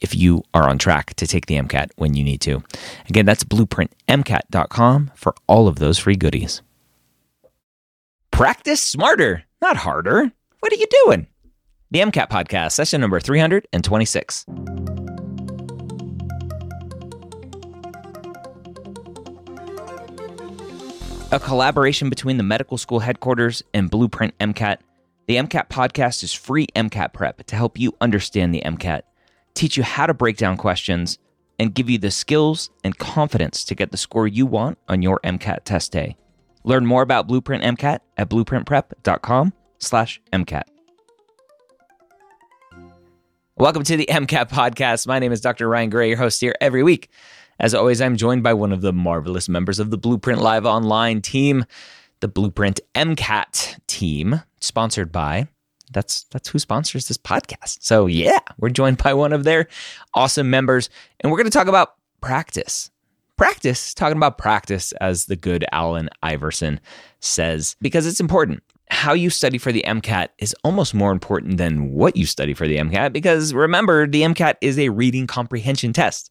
if you are on track to take the MCAT when you need to. Again, that's blueprintmcat.com for all of those free goodies. Practice smarter, not harder. What are you doing? The MCAT podcast, session number 326. A collaboration between the medical school headquarters and Blueprint MCAT. The MCAT podcast is free MCAT prep to help you understand the MCAT, teach you how to break down questions, and give you the skills and confidence to get the score you want on your MCAT test day. Learn more about Blueprint MCAT at blueprintprep.com slash MCAT. Welcome to the MCAT podcast. My name is Dr. Ryan Gray, your host here every week. As always, I'm joined by one of the marvelous members of the Blueprint Live Online team, the Blueprint MCAT team, sponsored by that's that's who sponsors this podcast. So yeah, we're joined by one of their awesome members, and we're going to talk about practice. Practice, talking about practice, as the good Allen Iverson says, because it's important. How you study for the MCAT is almost more important than what you study for the MCAT, because remember, the MCAT is a reading comprehension test.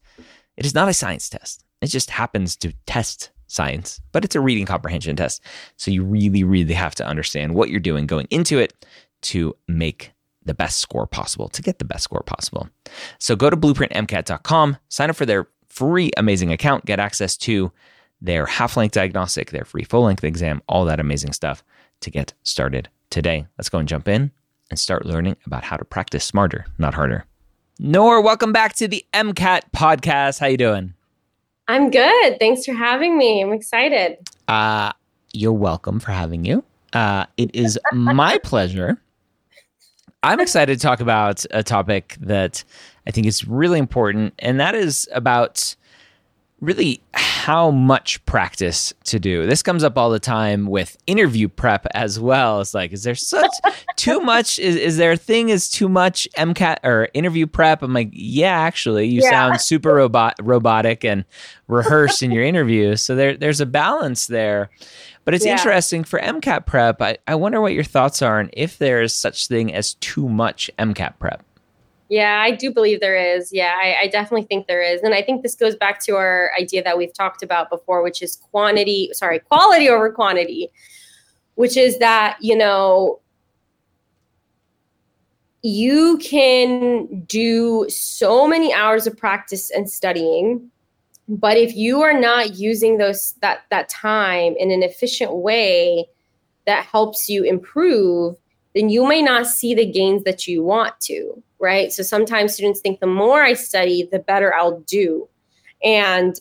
It is not a science test. It just happens to test science, but it's a reading comprehension test. So you really, really have to understand what you're doing going into it to make the best score possible, to get the best score possible. So go to blueprintmcat.com, sign up for their free amazing account, get access to their half length diagnostic, their free full length exam, all that amazing stuff to get started today. Let's go and jump in and start learning about how to practice smarter, not harder. Noor, welcome back to the MCAT podcast. How you doing? I'm good. Thanks for having me. I'm excited. Uh, you're welcome for having you. Uh, it is my pleasure. I'm excited to talk about a topic that I think is really important, and that is about really how much practice to do. This comes up all the time with interview prep as well. It's like, is there such too much? Is, is there a thing is too much MCAT or interview prep? I'm like, yeah, actually, you yeah. sound super robot robotic and rehearsed in your interview. So there there's a balance there. But it's yeah. interesting for MCAT prep. I, I wonder what your thoughts are and if there is such thing as too much MCAT prep. Yeah, I do believe there is. Yeah, I, I, definitely think there is. And I think this goes back to our idea that we've talked about before, which is quantity, sorry, quality over quantity, which is that, you know, you can do so many hours of practice and studying but if you are not using those that that time in an efficient way that helps you improve then you may not see the gains that you want to right? So sometimes students think the more I study, the better I'll do. And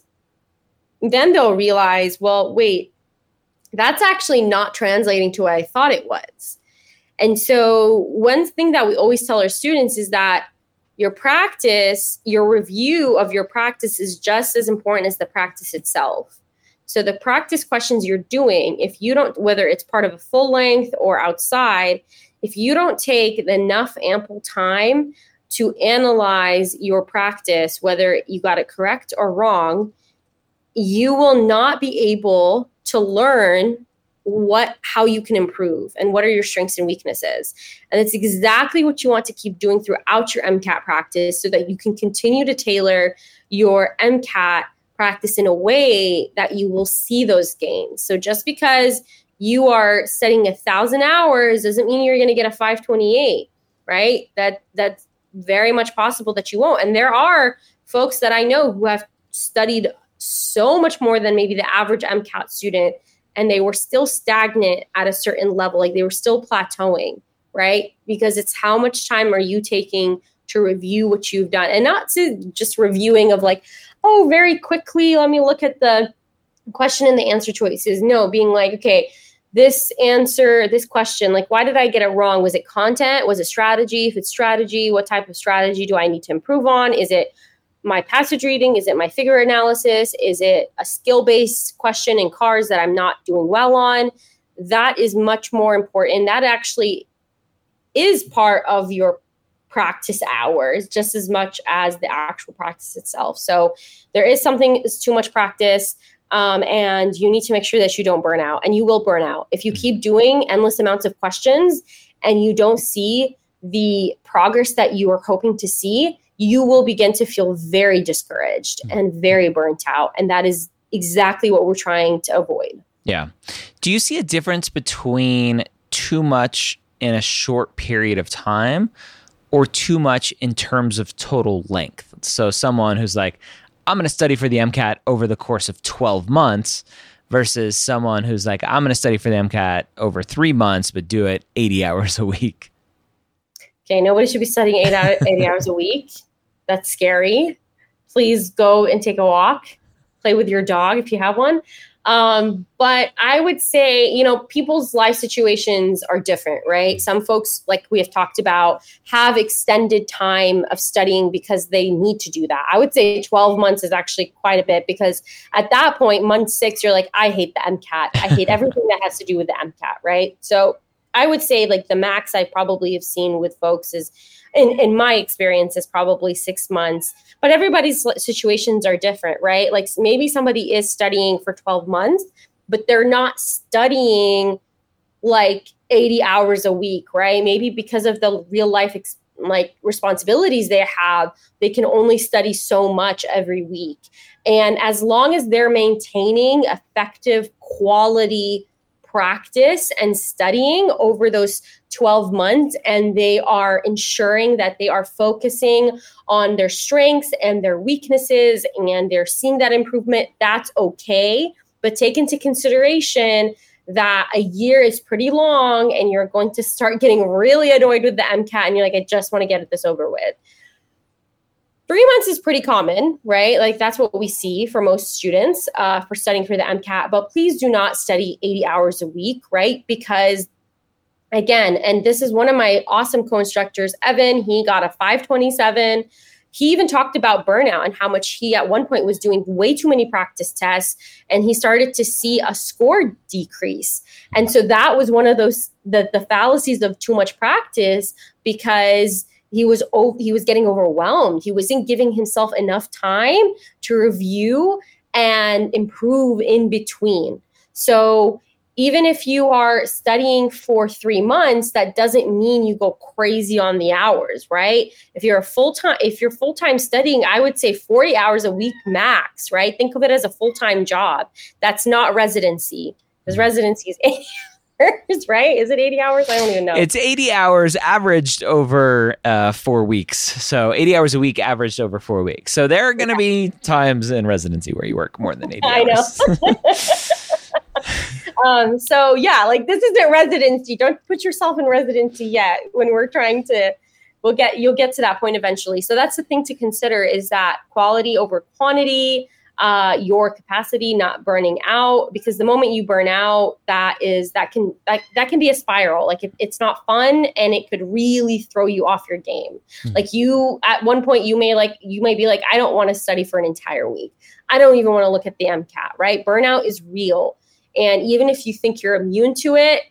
then they'll realize, well, wait, that's actually not translating to what I thought it was. And so, one thing that we always tell our students is that your practice, your review of your practice is just as important as the practice itself. So, the practice questions you're doing, if you don't, whether it's part of a full length or outside, if you don't take enough ample time to analyze your practice, whether you got it correct or wrong, you will not be able to learn what how you can improve and what are your strengths and weaknesses. And it's exactly what you want to keep doing throughout your mcat practice so that you can continue to tailor your mcat practice in a way that you will see those gains. So just because you are setting a thousand hours doesn't mean you're going to get a 528 right? That that's very much possible that you won't. And there are folks that i know who have studied so much more than maybe the average mcat student and they were still stagnant at a certain level like they were still plateauing right because it's how much time are you taking to review what you've done and not to just reviewing of like oh very quickly let me look at the question and the answer choices no being like okay this answer, this question, like, why did I get it wrong? Was it content? Was it strategy? If it's strategy, what type of strategy do I need to improve on? Is it my passage reading? Is it my figure analysis? Is it a skill based question in CARS that I'm not doing well on? That is much more important. That actually is part of your practice hours just as much as the actual practice itself. So there is something is too much practice. Um, and you need to make sure that you don't burn out and you will burn out if you keep doing endless amounts of questions and you don't see the progress that you are hoping to see you will begin to feel very discouraged mm-hmm. and very burnt out and that is exactly what we're trying to avoid yeah do you see a difference between too much in a short period of time or too much in terms of total length so someone who's like I'm going to study for the MCAT over the course of 12 months versus someone who's like, I'm going to study for the MCAT over three months, but do it 80 hours a week. Okay, nobody should be studying eight hour, 80 hours a week. That's scary. Please go and take a walk, play with your dog if you have one. Um, but I would say, you know, people's life situations are different, right? Some folks, like we have talked about, have extended time of studying because they need to do that. I would say 12 months is actually quite a bit because at that point, month six, you're like, I hate the MCAT. I hate everything that has to do with the MCAT, right? So I would say, like, the max I probably have seen with folks is in, in my experience is probably six months. But everybody's situations are different right? Like maybe somebody is studying for 12 months but they're not studying like 80 hours a week right? Maybe because of the real life ex- like responsibilities they have they can only study so much every week. And as long as they're maintaining effective quality practice and studying over those 12 months and they are ensuring that they are focusing on their strengths and their weaknesses and they're seeing that improvement that's okay. But take into consideration that a year is pretty long and you're going to start getting really annoyed with the MCAT and you're like I just want to get this over with three months is pretty common, right? Like that's what we see for most students uh, for studying for the MCAT. But please do not study 80 hours a week, right? Because again, and this is one of my awesome co-instructors, Evan. He got a 527. He even talked about burnout and how much he at one point was doing way too many practice tests and he started to see a score decrease. And so that was one of those the, the fallacies of too much practice because he was he was getting overwhelmed. He wasn't giving himself enough time to review and improve in between. So even if you are studying for three months that doesn't mean you go crazy on the hours right? If you're a full-time if you're full-time studying i would say 40 hours a week max right? Think of it as a full-time job. That's not residency. Because mm-hmm. residency is hours, right? Is it 80 hours? I don't even know. It's 80 hours averaged over uh, four weeks. So 80 hours a week averaged over four weeks. So there are going to be times in residency where you work more than 80 I hours. know. um, so yeah, like this isn't residency. Don't put yourself in residency yet when we're trying to we'll get you'll get to that point eventually. So that's the thing to consider is that quality over quantity uh, your capacity not burning out because the moment you burn out that is that can that, that can be a spiral. Like it, it's not fun and it could really throw you off your game. Mm-hmm. like you at one point you may like you may be like i don't want to study for an entire week. I don't even want to look at the mcat right? Burnout is real. And even if you think you're immune to it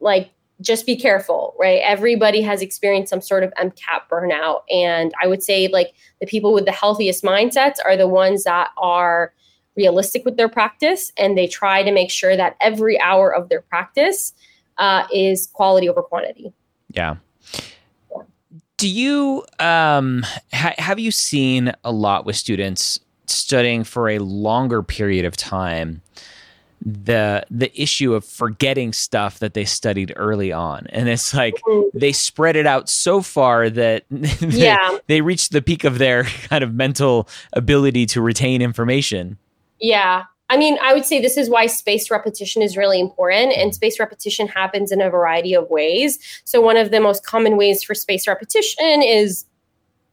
like just be careful, right? Everybody has experienced some sort of MCAT burnout. And I would say, like, the people with the healthiest mindsets are the ones that are realistic with their practice and they try to make sure that every hour of their practice uh, is quality over quantity. Yeah. Do you um, ha- have you seen a lot with students studying for a longer period of time? The the issue of forgetting stuff that they studied early on. And it's like they spread it out so far that they, yeah. they reach the peak of their kind of mental ability to retain information. Yeah. I mean i would say this is why spaced repetition is really important and spaced repetition happens in a variety of ways. So one of the most common ways for spaced repetition is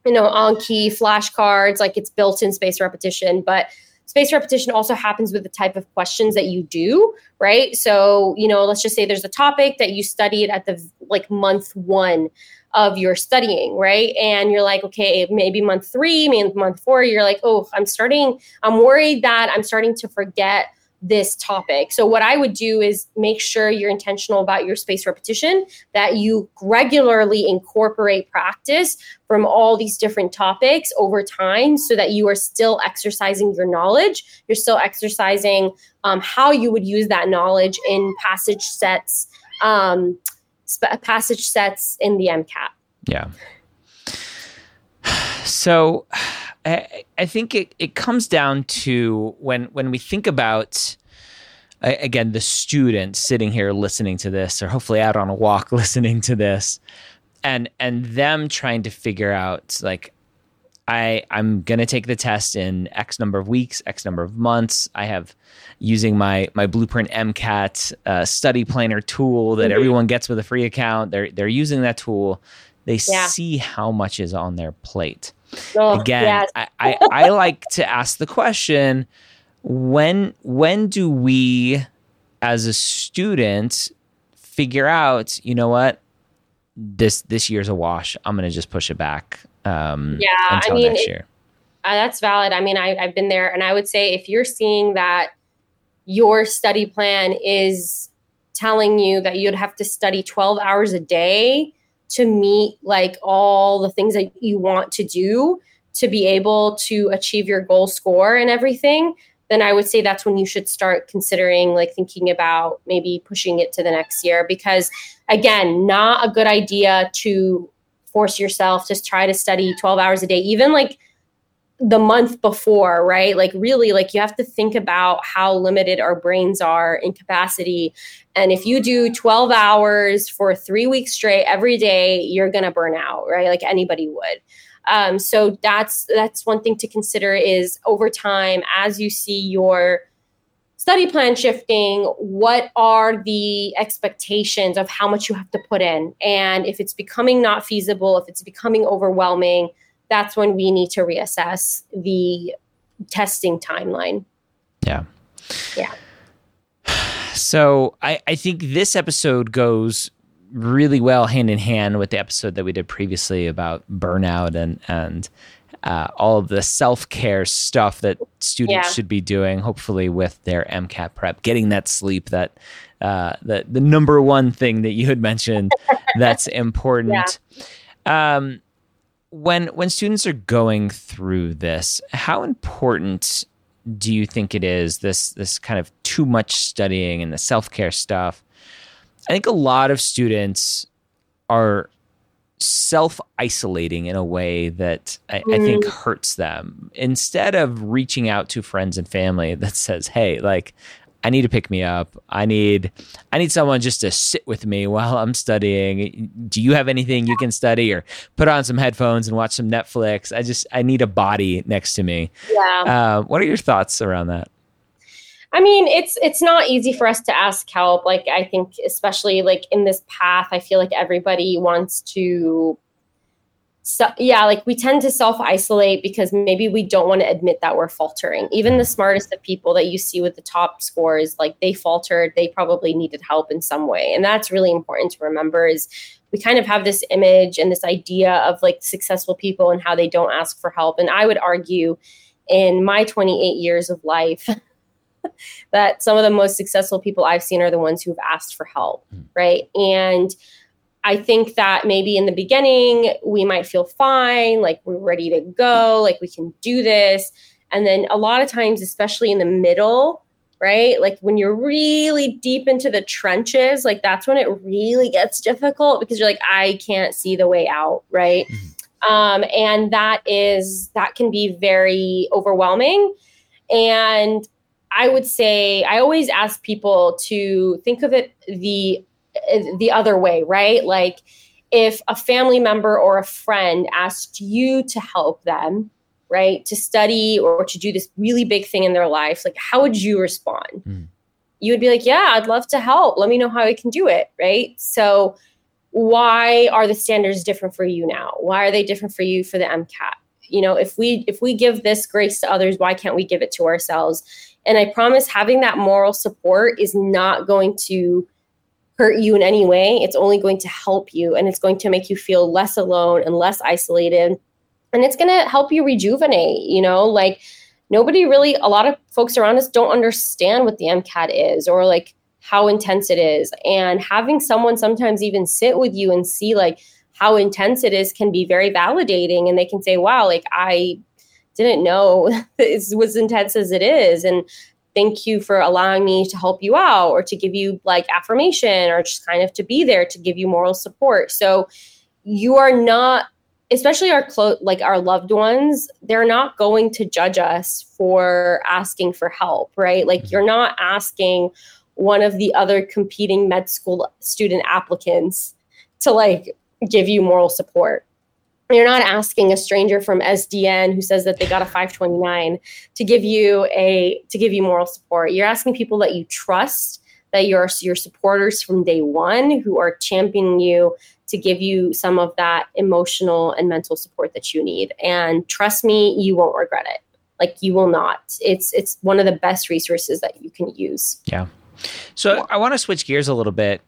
you know Anki flashcards like it's built in spaced repetition but spaced repetition also happens with the type of questions that you do, right? So, you know, let's just say there's a topic that you studied at the like month one of your studying, right? And you're like, okay, maybe month three, maybe month four, you're like, oh, I'm starting, I'm worried that I'm starting to forget this topic. So, what I would do is make sure you're intentional about your space repetition, that you regularly incorporate practice from all these different topics over time so that you are still exercising your knowledge. You're still exercising um, how you would use that knowledge in passage sets, um, sp- passage sets in the MCAT. Yeah. So, I, I think it, it comes down to when when we think about again the student sitting here listening to this or hopefully out on a walk listening to this and and them trying to figure out like I I'm gonna take the test in X number of weeks, X number of months. I have using my my Blueprint MCAT uh, study planner tool that mm-hmm. everyone gets with a free account. They're they're using that tool. They yeah. see how much is on their plate. Oh, Again, yes. I, I, I like to ask the question when when do we as a student figure out, you know what, this this year's a wash. I'm gonna just push it back. Um, yeah, until I mean, next year. uh, that's valid. I mean, I, I've been there, and I would say if you're seeing that your study plan is telling you that you'd have to study 12 hours a day to meet like all the things that you want to do to be able to achieve your goal score and everything then i would say that's when you should start considering like thinking about maybe pushing it to the next year. Because again not a good idea to force yourself to try to study 12 hours a day even like the month before, right? Like, really, like you have to think about how limited our brains are in capacity. And if you do 12 hours for three weeks straight every day, you're going to burn out, right? Like anybody would. Um, so that's that's one thing to consider is over time as you see your study plan shifting what are the expectations of how much you have to put in and if it's becoming not feasible if it's becoming overwhelming that's when we need to reassess the testing timeline. Yeah. Yeah. So I, I think this episode goes really well hand in hand with the episode that we did previously about burnout and and uh, all of the self care stuff that students yeah. should be doing. Hopefully, with their MCAT prep, getting that sleep that uh, the the number one thing that you had mentioned that's important. Yeah. Um, when when students are going through this, how important do you think it is this this kind of too much studying and the self care stuff? I think a lot of students are self isolating in a way that I. I, think mm. hurts them. Instead of reaching out to friends and family that says, "Hey, like I need to pick me up. I need I need someone just to sit with me while I'm studying. Do you have anything you can study or put on some headphones and watch some Netflix? I just I need a body next to me. Yeah. Uh, what are your thoughts around that? I mean, it's it's not easy for us to ask help. Like I think, especially like in this path, I feel like everybody wants to so yeah like we tend to self isolate because maybe we don't want to admit that we're faltering. Even the smartest of people that you see with the top scores like they faltered they probably needed help in some way. And that's really important to remember is we kind of have this image and this idea of like successful people and how they don't ask for help. And i would argue in my 28 years of life that some of the most successful people i've seen are the ones who've asked for help hmm. right? And I think that maybe in the beginning we might feel fine, like we're ready to go, like we can do this. And then a lot of times, especially in the middle, right? Like when you're really deep into the trenches, like that's when it really gets difficult because you're like, I can't see the way out, right? Mm-hmm. Um, and that is, that can be very overwhelming. And I would say, I always ask people to think of it the the other way, right? Like if a family member or a friend asked you to help them, right, to study or to do this really big thing in their life, like how would you respond? Mm. You would be like, "Yeah, I'd love to help. Let me know how I can do it." Right? So why are the standards different for you now? Why are they different for you for the MCAT? You know, if we if we give this grace to others, why can't we give it to ourselves? And I promise having that moral support is not going to hurt you in any way. It's only going to help you and it's going to make you feel less alone and less isolated. And it's going to help you rejuvenate, you know, like nobody really, a lot of folks around us don't understand what the MCAT is or like how intense it is. And having someone sometimes even sit with you and see like how intense it is can be very validating. And they can say, wow, like I didn't know it was intense as it is. And thank you for allowing me to help you out or to give you like affirmation or just kind of to be there to give you moral support. So you are not especially our close like our loved ones they're not going to judge us for asking for help right like mm-hmm. you're not asking one of the other competing med school student applicants to like give you moral support you're not asking a stranger from SDN who says that they got a 529 to give you a to give you moral support. You're asking people that you trust, that you're your supporters from day one who are championing you to give you some of that emotional and mental support that you need. And trust me, you won't regret it. Like you will not. It's it's one of the best resources that you can use. Yeah. So I want to switch gears a little bit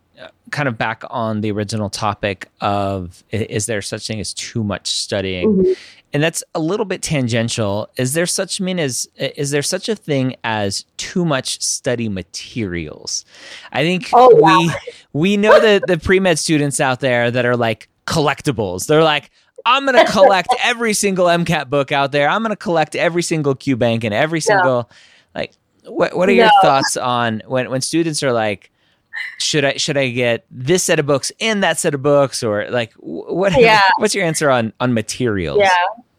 kind of back on the original topic of is there such thing as too much studying mm-hmm. and that's a little bit tangential is there such mean as is there such a thing as too much study materials i think oh, wow. we we know that the pre-med students out there that are like collectibles they're like i'm going to collect every single mcat book out there i'm going to collect every single qbank and every single yeah. like what, what are no. your thoughts on when when students are like should I should I get this set of books and that set of books or like what yeah. what's your answer on on materials? Yeah.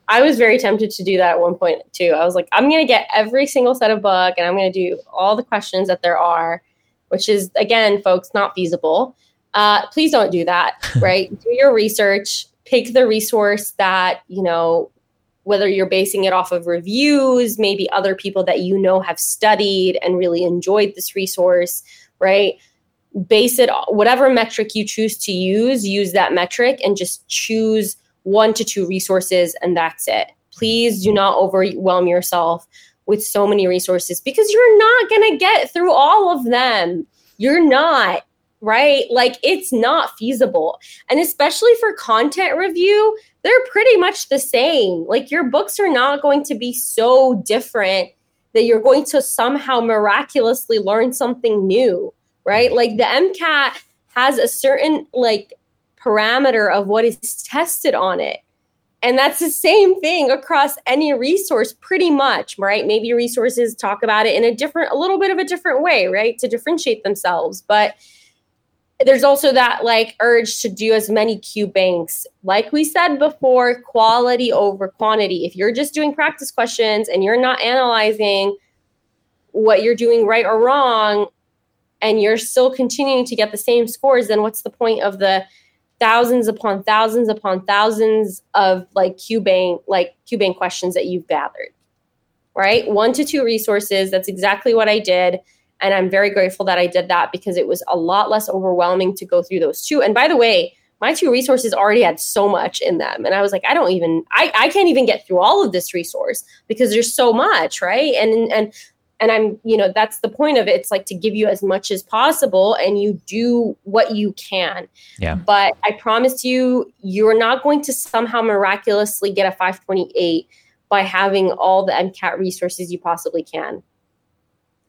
I was very tempted to do that at one point too. I was like, I'm going to get every single set of book and I'm going to do all the questions that there are, which is again, folks, not feasible. Uh, please don't do that. Right? do your research. Pick the resource that you know whether you're basing it off of reviews, maybe other people that you know have studied and really enjoyed this resource, right? Base it whatever metric you choose to use use that metric and just choose one to two resources and that's it. Please do not overwhelm yourself with so many resources because you're not going to get through all of them. You're not right? Like it's not feasible. And especially for content review they're pretty much the same. Like your books are not going to be so different that you're going to somehow miraculously learn something new right? Mm-hmm. Like the MCAT has a certain like parameter of what is tested on it. And that's the same thing across any resource, pretty much, right? Maybe resources talk about it in a different, a little bit of a different way, right? To differentiate themselves. But there's also that like urge to do as many Q banks. Like we said before, quality over quantity. If you're just doing practice questions and you're not analyzing what you're doing right or wrong, and you're still continuing to get the same scores, then what's the point of the thousands upon thousands upon thousands of like QBank like QBank questions that you've gathered? Right? One to two resources. That's exactly what I did. And I'm very grateful that I did that because it was a lot less overwhelming to go through those two. And by the way, my two resources already had so much in them. And I was like, I don't even, I, I can't even get through all of this resource because there's so much, right? And and and i'm you know that's the point of it. It's like to give you as much as possible and you do what you can. Yeah. But i promise you you're not going to somehow miraculously get a 528 by having all the mcat resources you possibly can.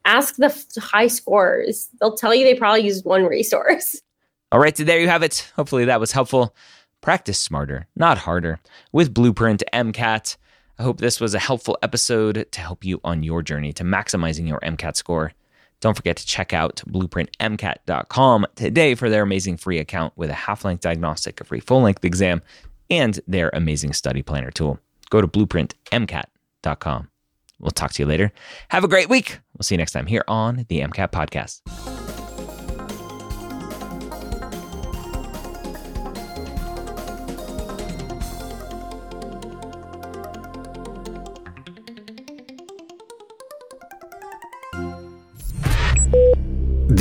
Ask the high scorers they'll tell you they probably used one resource. All right so there you have it. Hopefully that was helpful. Practice smarter not harder. With blueprint mcat I hope this was a helpful episode to help you on your journey to maximizing your MCAT score. Don't forget to check out blueprintmcat.com today for their amazing free account with a half length diagnostic, a free full length exam, and their amazing study planner tool. Go to blueprintmcat.com. We'll talk to you later. Have a great week. We'll see you next time here on the MCAT Podcast.